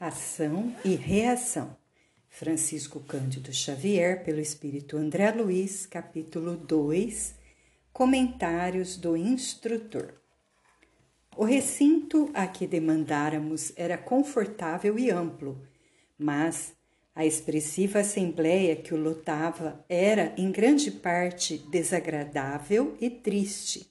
Ação e reação. Francisco Cândido Xavier, pelo Espírito André Luiz, capítulo 2. Comentários do instrutor. O recinto a que demandáramos era confortável e amplo, mas a expressiva assembleia que o lotava era, em grande parte, desagradável e triste.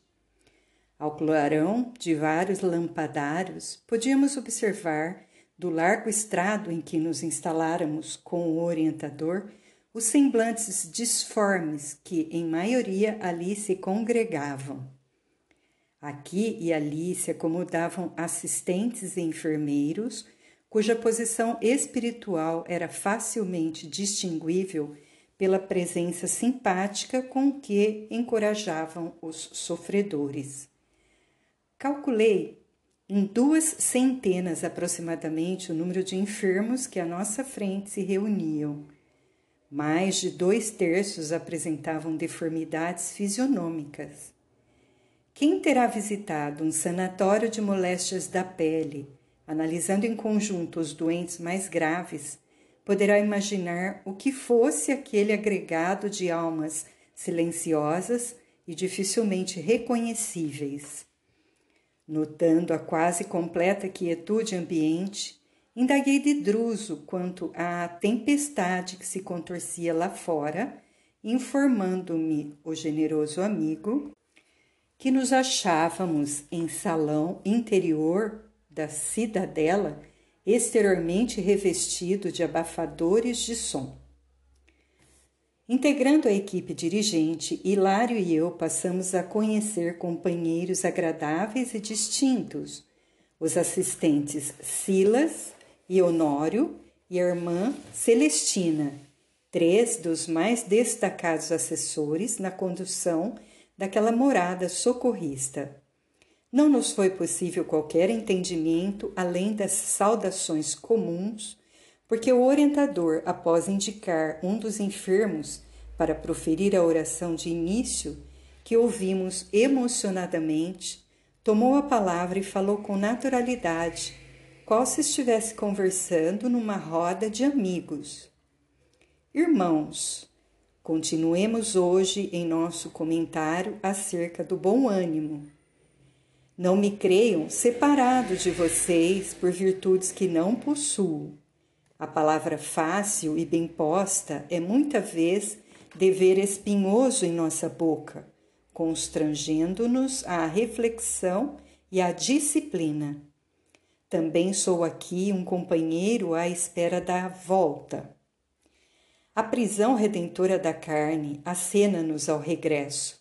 Ao clarão de vários lampadários, podíamos observar do largo estrado em que nos instaláramos com o orientador, os semblantes disformes que, em maioria, ali se congregavam. Aqui e ali se acomodavam assistentes e enfermeiros, cuja posição espiritual era facilmente distinguível pela presença simpática com que encorajavam os sofredores. Calculei em duas centenas aproximadamente o número de enfermos que à nossa frente se reuniam. Mais de dois terços apresentavam deformidades fisionômicas. Quem terá visitado um sanatório de moléstias da pele, analisando em conjunto os doentes mais graves, poderá imaginar o que fosse aquele agregado de almas silenciosas e dificilmente reconhecíveis. Notando a quase completa quietude ambiente, indaguei de druso quanto à tempestade que se contorcia lá fora, informando-me o generoso amigo que nos achávamos em salão interior da cidadela, exteriormente revestido de abafadores de som. Integrando a equipe dirigente, Hilário e eu passamos a conhecer companheiros agradáveis e distintos, os assistentes Silas e Honório e a irmã Celestina, três dos mais destacados assessores na condução daquela morada socorrista. Não nos foi possível qualquer entendimento além das saudações comuns porque o orientador, após indicar um dos enfermos para proferir a oração de início, que ouvimos emocionadamente, tomou a palavra e falou com naturalidade, qual se estivesse conversando numa roda de amigos. Irmãos, continuemos hoje em nosso comentário acerca do bom ânimo. Não me creiam separado de vocês por virtudes que não possuo a palavra fácil e bem posta é muita vez dever espinhoso em nossa boca, constrangendo-nos à reflexão e à disciplina. Também sou aqui um companheiro à espera da volta. A prisão redentora da carne acena-nos ao regresso.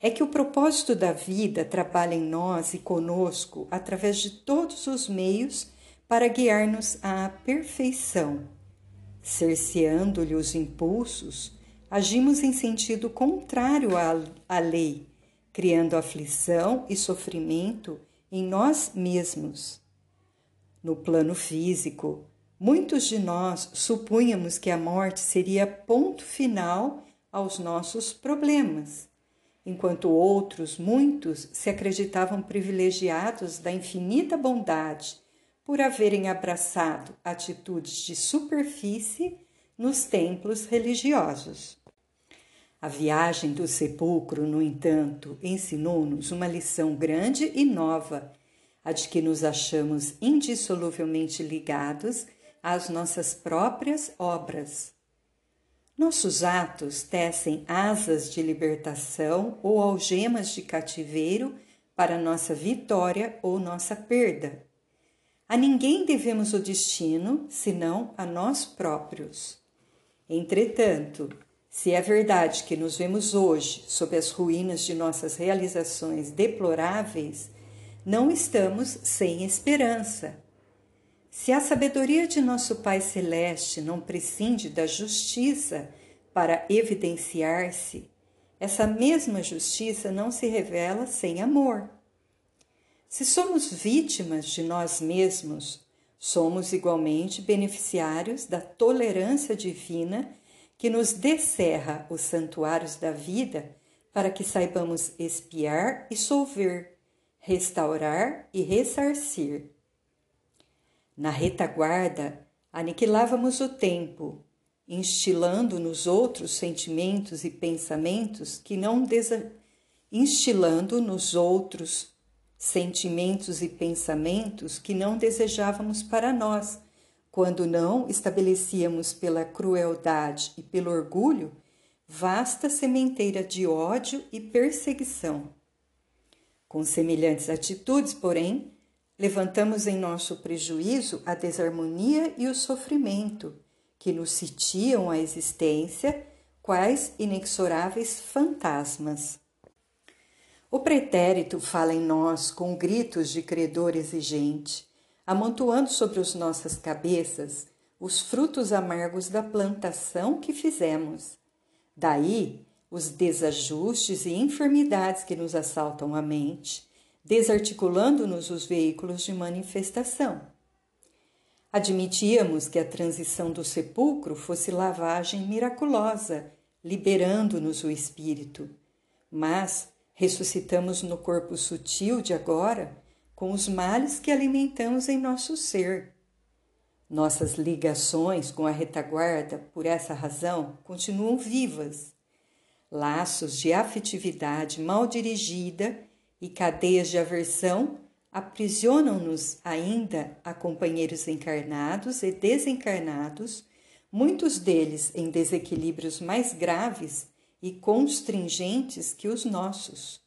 É que o propósito da vida trabalha em nós e conosco através de todos os meios para guiar-nos à perfeição. Cerceando-lhe os impulsos, agimos em sentido contrário à, lei, criando aflição e sofrimento em nós mesmos. No plano físico, muitos de nós supunhamos que a morte seria ponto final aos nossos problemas, enquanto outros, muitos, se acreditavam privilegiados da infinita bondade por haverem abraçado atitudes de superfície nos templos religiosos. A viagem do sepulcro, no entanto, ensinou-nos uma lição grande e nova, a de que nos achamos indissoluvelmente ligados às nossas próprias obras. Nossos atos tecem asas de libertação ou algemas de cativeiro para nossa vitória ou nossa perda. A ninguém devemos o destino, senão a nós próprios. Entretanto, se é verdade que nos vemos hoje sob as ruínas de nossas realizações deploráveis, não estamos sem esperança. Se a sabedoria de nosso Pai Celeste não prescinde da justiça para evidenciar-se, essa mesma justiça não se revela sem amor. Se somos vítimas de nós mesmos, somos igualmente beneficiários da tolerância divina que nos descerra os santuários da vida para que saibamos espiar e solver, restaurar e ressarcir. Na retaguarda, aniquilávamos o tempo, instilando nos outros sentimentos e pensamentos que não desa... instilando nos outros sentimentos e pensamentos que não desejávamos para nós, quando não estabelecíamos pela crueldade e pelo orgulho vasta sementeira de ódio e perseguição. Com semelhantes atitudes, porém, levantamos em nosso prejuízo a desarmonia e o sofrimento, que nos sitiam a existência, quais inexoráveis fantasmas. O pretérito fala em nós com gritos de credor exigente, amontoando sobre as nossas cabeças os frutos amargos da plantação que fizemos. Daí os desajustes e enfermidades que nos assaltam a mente, desarticulando-nos os veículos de manifestação. Admitíamos que a transição do sepulcro fosse lavagem miraculosa, liberando-nos o espírito, mas ressuscitamos no corpo sutil de agora com os males que alimentamos em nosso ser. Nossas ligações com a retaguarda, por essa razão, continuam vivas. Laços de afetividade mal dirigida e cadeias de aversão aprisionam-nos ainda a companheiros encarnados e desencarnados, muitos deles em desequilíbrios mais graves e constringentes que os nossos.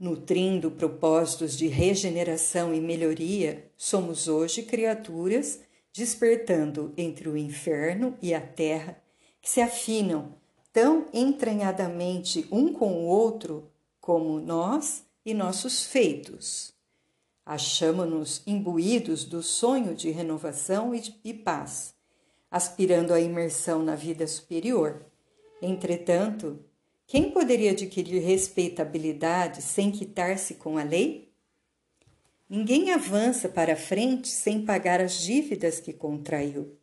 Nutrindo propósitos de regeneração e melhoria, somos hoje criaturas despertando entre o inferno e a terra, que se afinam tão entranhadamente um com o outro como nós e nossos feitos. Achamos-nos imbuídos do sonho de renovação e, de, e paz, aspirando à imersão na vida superior. Entretanto, quem poderia adquirir respeitabilidade sem quitar-se com a lei? Ninguém avança para frente sem pagar as dívidas que contraiu.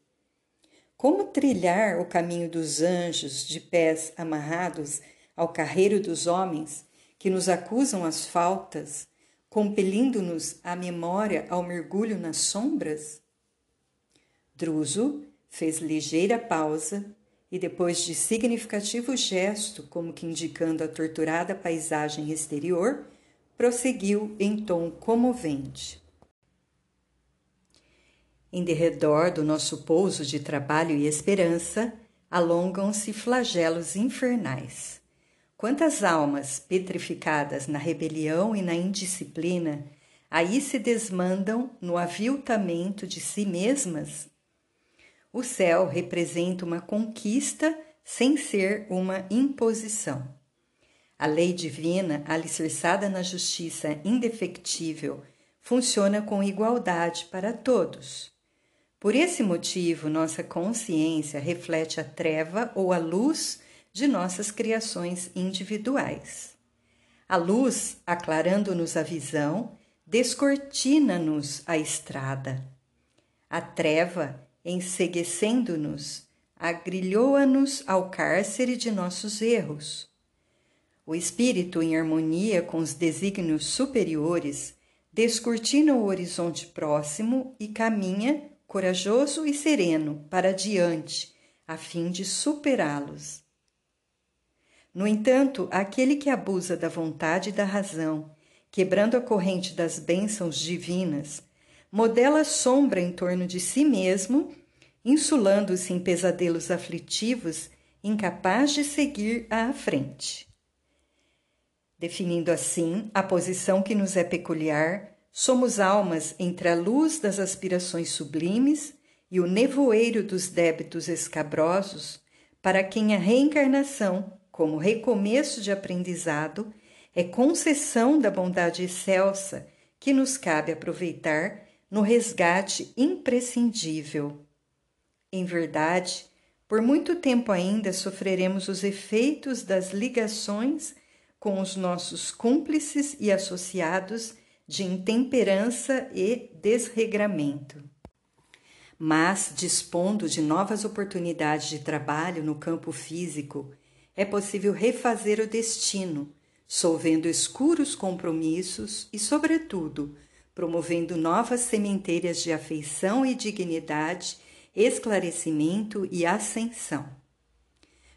Como trilhar o caminho dos anjos de pés amarrados ao carreiro dos homens que nos acusam as faltas, compelindo-nos a memória ao mergulho nas sombras? Druso fez ligeira pausa e, depois de significativo gesto, como que indicando a torturada paisagem exterior, prosseguiu em tom comovente. Em derredor do nosso pouso de trabalho e esperança, alongam-se flagelos infernais. Quantas almas petrificadas na rebelião e na indisciplina aí se desmandam no aviltamento de si mesmas? O céu representa uma conquista sem ser uma imposição. A lei divina, alicerçada na justiça indefectível, funciona com igualdade para todos. Por esse motivo, nossa consciência reflete a treva ou a luz de nossas criações individuais. A luz, aclarando-nos a visão, descortina-nos a estrada. A treva, enseguecendo-nos, agrilhoa-nos ao cárcere de nossos erros. O espírito, em harmonia com os desígnios superiores, descortina o horizonte próximo e caminha, corajoso e sereno, para diante, a fim de superá-los. No entanto, aquele que abusa da vontade e da razão, quebrando a corrente das bênçãos divinas, modela sombra em torno de si mesmo, insulando-se em pesadelos aflitivos, incapaz de seguir à frente. Definindo assim a posição que nos é peculiar, somos almas entre a luz das aspirações sublimes e o nevoeiro dos débitos escabrosos, para quem a reencarnação como recomeço de aprendizado, é concessão da bondade excelsa que nos cabe aproveitar no resgate imprescindível. Em verdade, por muito tempo ainda sofreremos os efeitos das ligações com os nossos cúmplices e associados de intemperança e desregramento. Mas, dispondo de novas oportunidades de trabalho no campo físico é possível refazer o destino, solvendo escuros compromissos e, sobretudo, promovendo novas sementeiras de afeição e dignidade, esclarecimento e ascensão.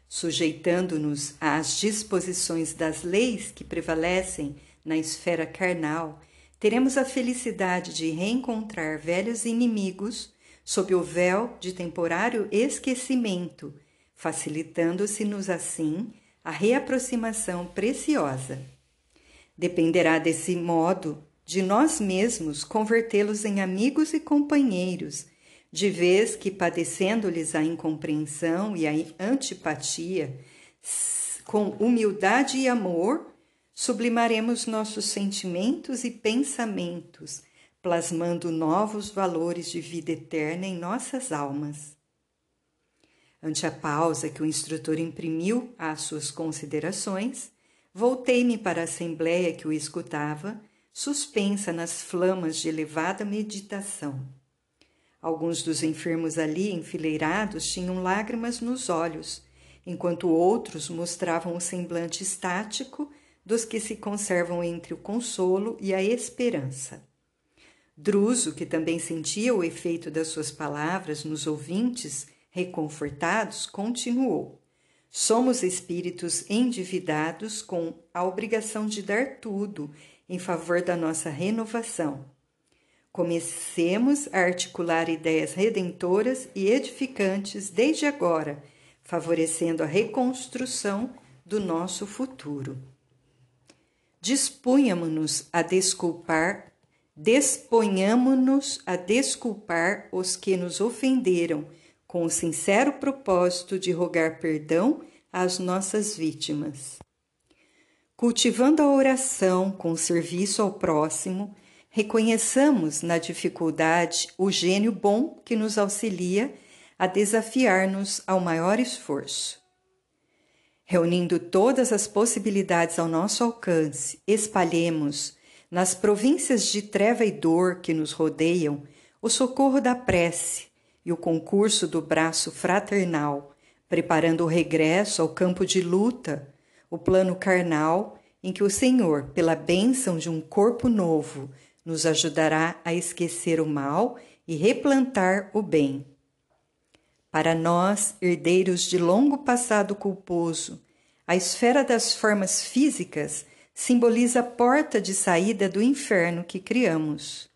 Sujeitando-nos às disposições das leis que prevalecem na esfera carnal, teremos a felicidade de reencontrar velhos inimigos sob o véu de temporário esquecimento, facilitando-se-nos assim a reaproximação preciosa. Dependerá desse modo de nós mesmos convertê-los em amigos e companheiros, de vez que, padecendo-lhes a incompreensão e a antipatia, com humildade e amor, sublimaremos nossos sentimentos e pensamentos, plasmando novos valores de vida eterna em nossas almas. Ante a pausa que o instrutor imprimiu às suas considerações, voltei-me para a assembleia que o escutava suspensa nas flamas de elevada meditação. Alguns dos enfermos ali enfileirados tinham lágrimas nos olhos, enquanto outros mostravam o semblante estático dos que se conservam entre o consolo e a esperança. Druso, que também sentia o efeito das suas palavras nos ouvintes reconfortados, continuou: Somos espíritos endividados com a obrigação de dar tudo em favor da nossa renovação. Comecemos a articular ideias redentoras e edificantes desde agora, favorecendo a reconstrução do nosso futuro. Disponhamo-nos a desculpar, disponhamo-nos a desculpar os que nos ofenderam, com o sincero propósito de rogar perdão às nossas vítimas. Cultivando a oração com serviço ao próximo, reconheçamos na dificuldade o gênio bom que nos auxilia a desafiar-nos ao maior esforço. Reunindo todas as possibilidades ao nosso alcance, espalhemos, nas províncias de treva e dor que nos rodeiam, o socorro da prece e o concurso do braço fraternal, preparando o regresso ao campo de luta o plano carnal em que o Senhor, pela bênção de um corpo novo, nos ajudará a esquecer o mal e replantar o bem. Para nós, herdeiros de longo passado culposo, a esfera das formas físicas simboliza a porta de saída do inferno que criamos.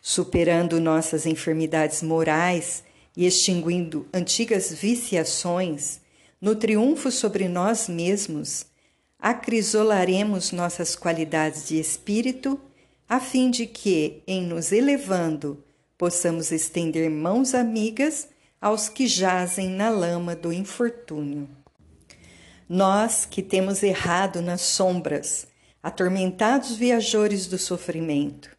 Superando nossas enfermidades morais e extinguindo antigas viciações, no triunfo sobre nós mesmos, acrisolaremos nossas qualidades de espírito, a fim de que, em nos elevando, possamos estender mãos amigas aos que jazem na lama do infortúnio. Nós que temos errado nas sombras, atormentados viajores do sofrimento,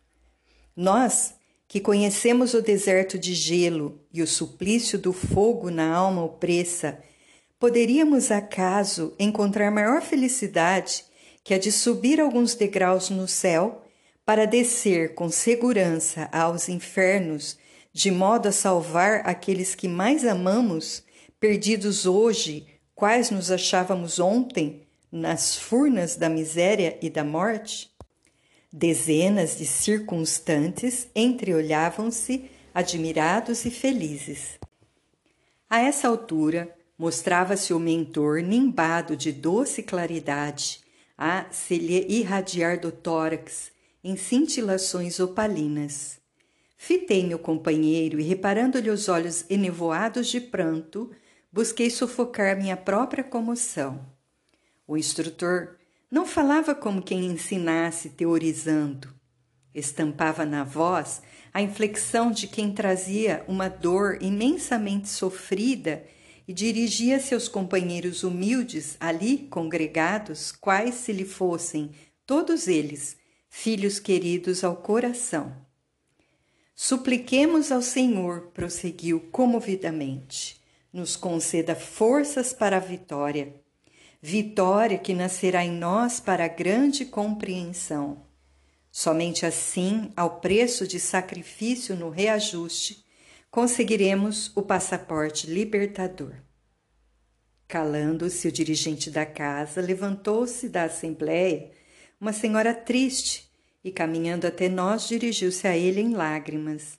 nós que conhecemos o deserto de gelo e o suplício do fogo na alma opressa Poderíamos acaso encontrar maior felicidade que a de subir alguns degraus no céu para descer com segurança aos infernos, de modo a salvar aqueles que mais amamos, perdidos hoje, quais nos achávamos ontem, nas furnas da miséria e da morte? Dezenas de circunstantes entreolhavam-se, admirados e felizes. A essa altura, Mostrava-se o mentor nimbado de doce claridade, a se lhe irradiar do tórax em cintilações opalinas. Fitei meu companheiro e, reparando-lhe os olhos enevoados de pranto, busquei sufocar minha própria comoção. O instrutor não falava como quem ensinasse teorizando. Estampava na voz a inflexão de quem trazia uma dor imensamente sofrida e dirigia-se aos companheiros humildes ali congregados, quais se lhe fossem, todos eles, filhos queridos ao coração. Supliquemos ao Senhor, prosseguiu comovidamente, nos conceda forças para a vitória, vitória que nascerá em nós para a grande compreensão. Somente assim, ao preço de sacrifício no reajuste, conseguiremos o passaporte libertador. Calando-se, o dirigente da casa levantou-se da assembleia, uma senhora triste e, caminhando até nós, dirigiu-se a ele em lágrimas.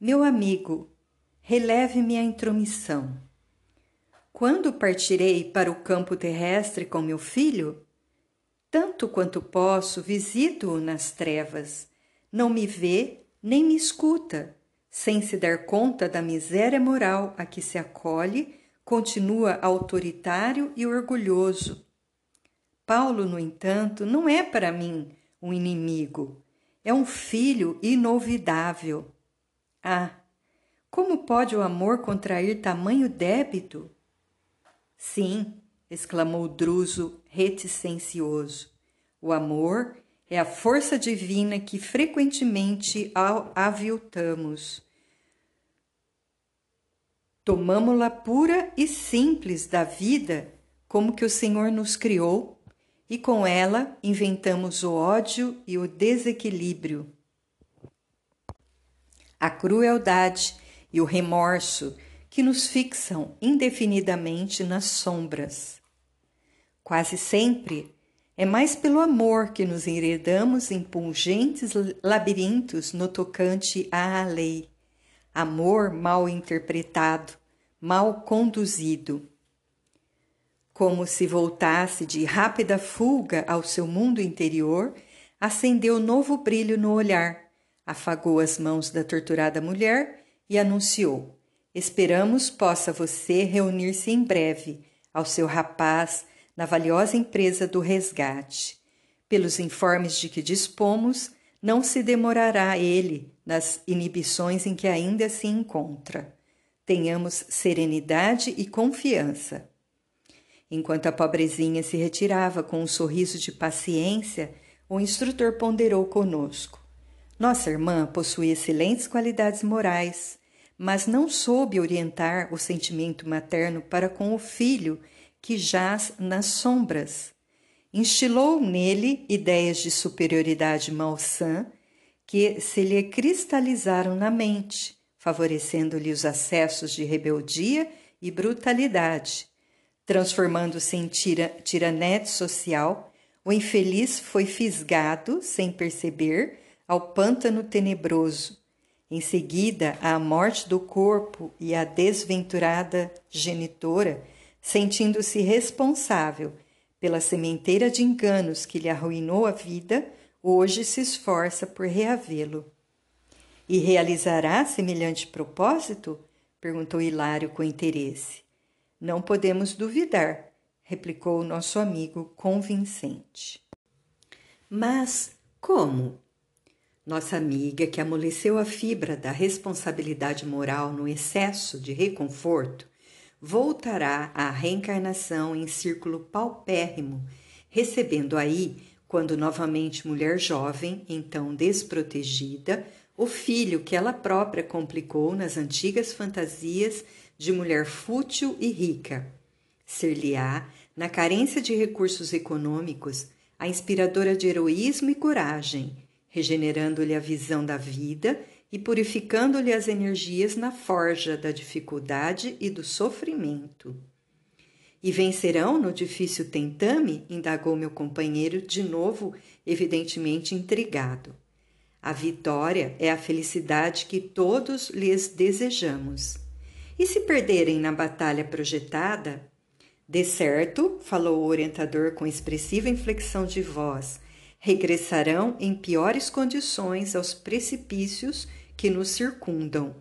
Meu amigo, releve-me a intromissão. Quando partirei para o campo terrestre com meu filho? Tanto quanto posso, visito-o nas trevas. Não me vê nem me escuta. Sem se dar conta da miséria moral a que se acolhe, continua autoritário e orgulhoso. Paulo, no entanto, não é para mim um inimigo, é um filho inolvidável. Ah, como pode o amor contrair tamanho débito? Sim, exclamou Druso reticencioso. O amor é a força divina que frequentemente aviltamos. Tomamo-la pura e simples da vida, como que o Senhor nos criou, e com ela inventamos o ódio e o desequilíbrio. A crueldade e o remorso que nos fixam indefinidamente nas sombras. Quase sempre é mais pelo amor que nos enredamos em pungentes labirintos no tocante à lei. Amor mal interpretado, mal conduzido. Como se voltasse de rápida fuga ao seu mundo interior, acendeu novo brilho no olhar, afagou as mãos da torturada mulher e anunciou: Esperamos possa você reunir-se em breve ao seu rapaz na valiosa empresa do resgate. Pelos informes de que dispomos, não se demorará ele nas inibições em que ainda se encontra. Tenhamos serenidade e confiança. Enquanto a pobrezinha se retirava com um sorriso de paciência, o instrutor ponderou conosco. Nossa irmã possui excelentes qualidades morais, mas não soube orientar o sentimento materno para com o filho que jaz nas sombras. Instilou nele ideias de superioridade malsã que se lhe cristalizaram na mente, favorecendo-lhe os acessos de rebeldia e brutalidade. Transformando-se em tira, tiranete social, o infeliz foi fisgado, sem perceber, ao pântano tenebroso. Em seguida, a morte do corpo e a desventurada genitora sentindo-se responsável pela sementeira de enganos que lhe arruinou a vida, hoje se esforça por reavê-lo. E realizará semelhante propósito? perguntou Hilário com interesse. Não podemos duvidar, replicou o nosso amigo convincente. Mas como? Nossa amiga, que amoleceu a fibra da responsabilidade moral no excesso de reconforto, voltará à reencarnação em círculo paupérrimo, recebendo aí, quando novamente mulher jovem, então desprotegida, o filho que ela própria complicou nas antigas fantasias de mulher fútil e rica. Ser-lhe-á, na carência de recursos econômicos, a inspiradora de heroísmo e coragem, regenerando-lhe a visão da vida e purificando-lhe as energias na forja da dificuldade e do sofrimento. E vencerão no difícil tentame? indagou meu companheiro, de novo, evidentemente intrigado. A vitória é a felicidade que todos lhes desejamos. E se perderem na batalha projetada? De certo, falou o orientador com expressiva inflexão de voz, regressarão em piores condições aos precipícios que nos circundam.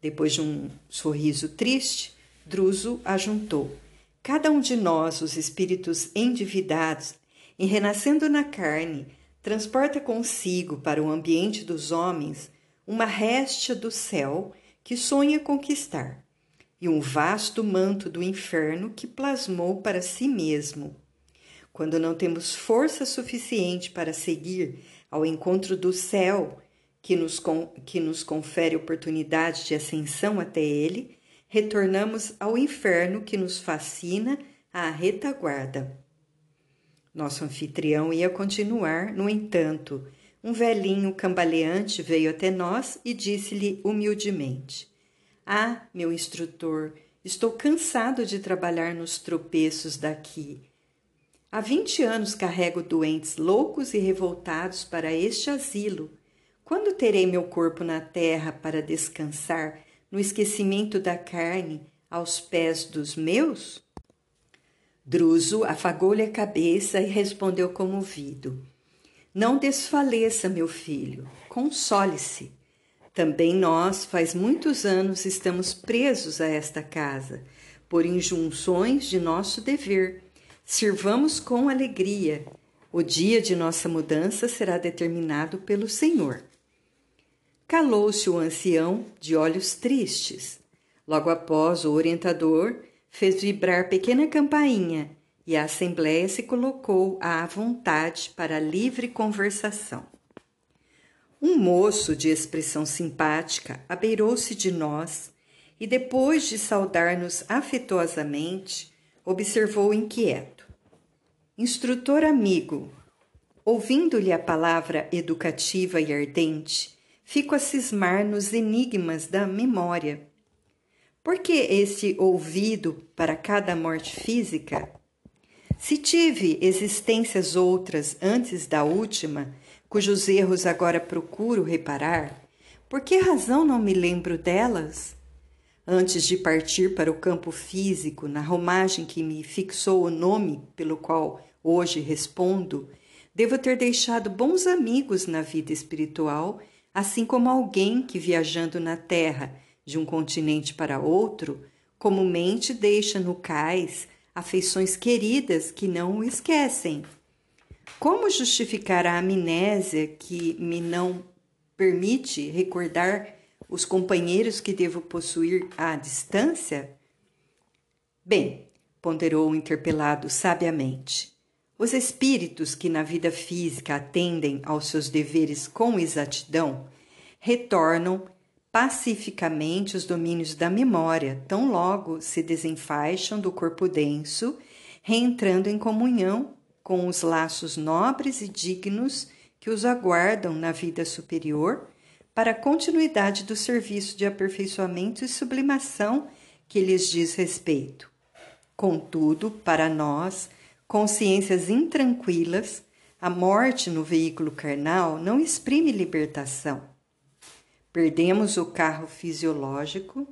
Depois de um sorriso triste, Druso ajuntou: Cada um de nós, os espíritos endividados, em renascendo na carne, transporta consigo para o ambiente dos homens uma réstia do céu que sonha conquistar e um vasto manto do inferno que plasmou para si mesmo. Quando não temos força suficiente para seguir ao encontro do céu que nos, que nos confere oportunidade de ascensão até ele, retornamos ao inferno que nos fascina à retaguarda. Nosso anfitrião ia continuar, no entanto, um velhinho cambaleante veio até nós e disse-lhe humildemente: Ah, meu instrutor, estou cansado de trabalhar nos tropeços daqui. Há vinte anos carrego doentes loucos e revoltados para este asilo. Quando terei meu corpo na terra para descansar no esquecimento da carne aos pés dos meus? Druso afagou-lhe a cabeça e respondeu comovido: Não desfaleça, meu filho, console-se. Também nós, faz muitos anos, estamos presos a esta casa, por injunções de nosso dever. Sirvamos com alegria. O dia de nossa mudança será determinado pelo Senhor. Calou-se o ancião, de olhos tristes. Logo após, o orientador fez vibrar pequena campainha e a assembléia se colocou à vontade para livre conversação. Um moço de expressão simpática abeirou-se de nós e, depois de saudar-nos afetuosamente, observou inquieto: Instrutor amigo, ouvindo-lhe a palavra educativa e ardente, fico a cismar nos enigmas da memória por que esse ouvido para cada morte física? Se tive existências outras antes da última, cujos erros agora procuro reparar, por que razão não me lembro delas? Antes de partir para o campo físico, na romagem que me fixou o nome pelo qual hoje respondo, devo ter deixado bons amigos na vida espiritual, assim como alguém que, viajando na terra, de um continente para outro, comumente deixa no cais afeições queridas que não o esquecem. Como justificar a amnésia que me não permite recordar os companheiros que devo possuir à distância? Bem, ponderou o interpelado sabiamente. Os espíritos que na vida física atendem aos seus deveres com exatidão retornam pacificamente os domínios da memória, tão logo se desenfaixam do corpo denso, reentrando em comunhão com os laços nobres e dignos que os aguardam na vida superior para a continuidade do serviço de aperfeiçoamento e sublimação que lhes diz respeito. Contudo, para nós, consciências intranquilas, a morte no veículo carnal não exprime libertação Perdemos o carro fisiológico,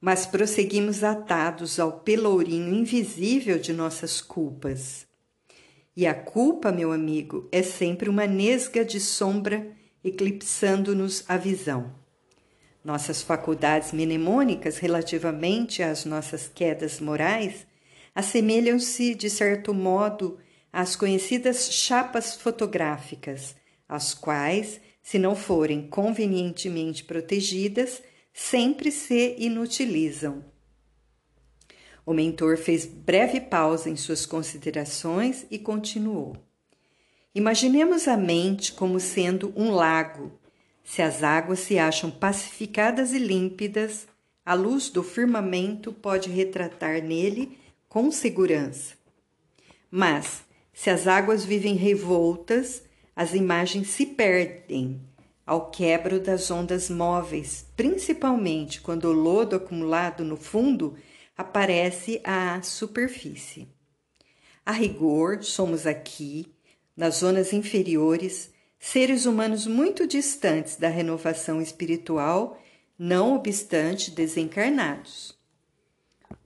mas prosseguimos atados ao pelourinho invisível de nossas culpas. E a culpa, meu amigo, é sempre uma nesga de sombra eclipsando-nos a visão. Nossas faculdades mnemônicas relativamente às nossas quedas morais assemelham-se, de certo modo, às conhecidas chapas fotográficas, as quais se não forem convenientemente protegidas, sempre se inutilizam. O mentor fez breve pausa em suas considerações e continuou. Imaginemos a mente como sendo um lago. Se as águas se acham pacificadas e límpidas, a luz do firmamento pode retratar nele com segurança. Mas, se as águas vivem revoltas, as imagens se perdem ao quebro das ondas móveis, principalmente quando o lodo acumulado no fundo aparece à superfície. A rigor, somos aqui, nas zonas inferiores, seres humanos muito distantes da renovação espiritual, não obstante desencarnados.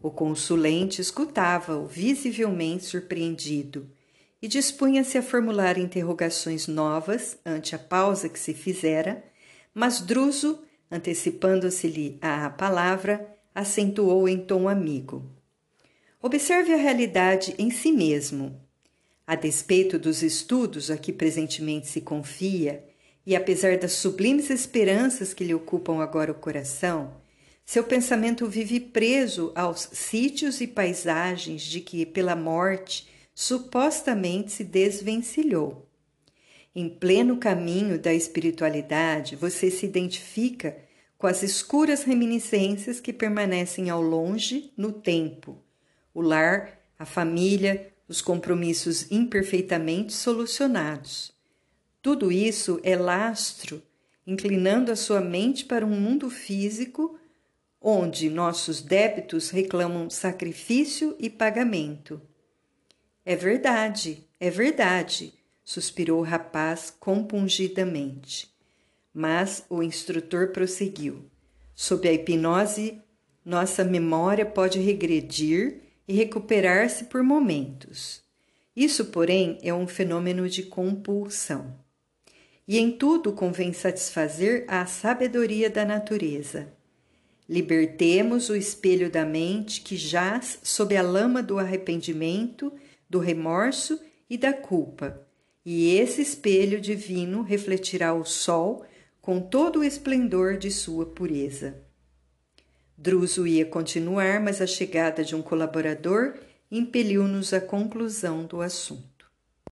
O consulente escutava-o visivelmente surpreendido e dispunha-se a formular interrogações novas ante a pausa que se fizera, mas Druso, antecipando-se-lhe à palavra, acentuou em tom amigo. Observe a realidade em si mesmo. A despeito dos estudos a que presentemente se confia, e apesar das sublimes esperanças que lhe ocupam agora o coração, seu pensamento vive preso aos sítios e paisagens de que, pela morte, supostamente se desvencilhou. Em pleno caminho da espiritualidade, você se identifica com as escuras reminiscências que permanecem ao longe no tempo, o lar, a família, os compromissos imperfeitamente solucionados. Tudo isso é lastro, inclinando a sua mente para um mundo físico onde nossos débitos reclamam sacrifício e pagamento. É verdade, é verdade, suspirou o rapaz compungidamente. Mas o instrutor prosseguiu. Sob a hipnose, nossa memória pode regredir e recuperar-se por momentos. Isso, porém, é um fenômeno de compulsão. E em tudo convém satisfazer a sabedoria da natureza. Libertemos o espelho da mente que jaz sob a lama do arrependimento, do remorso e da culpa, e esse espelho divino refletirá o sol com todo o esplendor de sua pureza. Druso ia continuar, mas a chegada de um colaborador impeliu-nos à conclusão do assunto.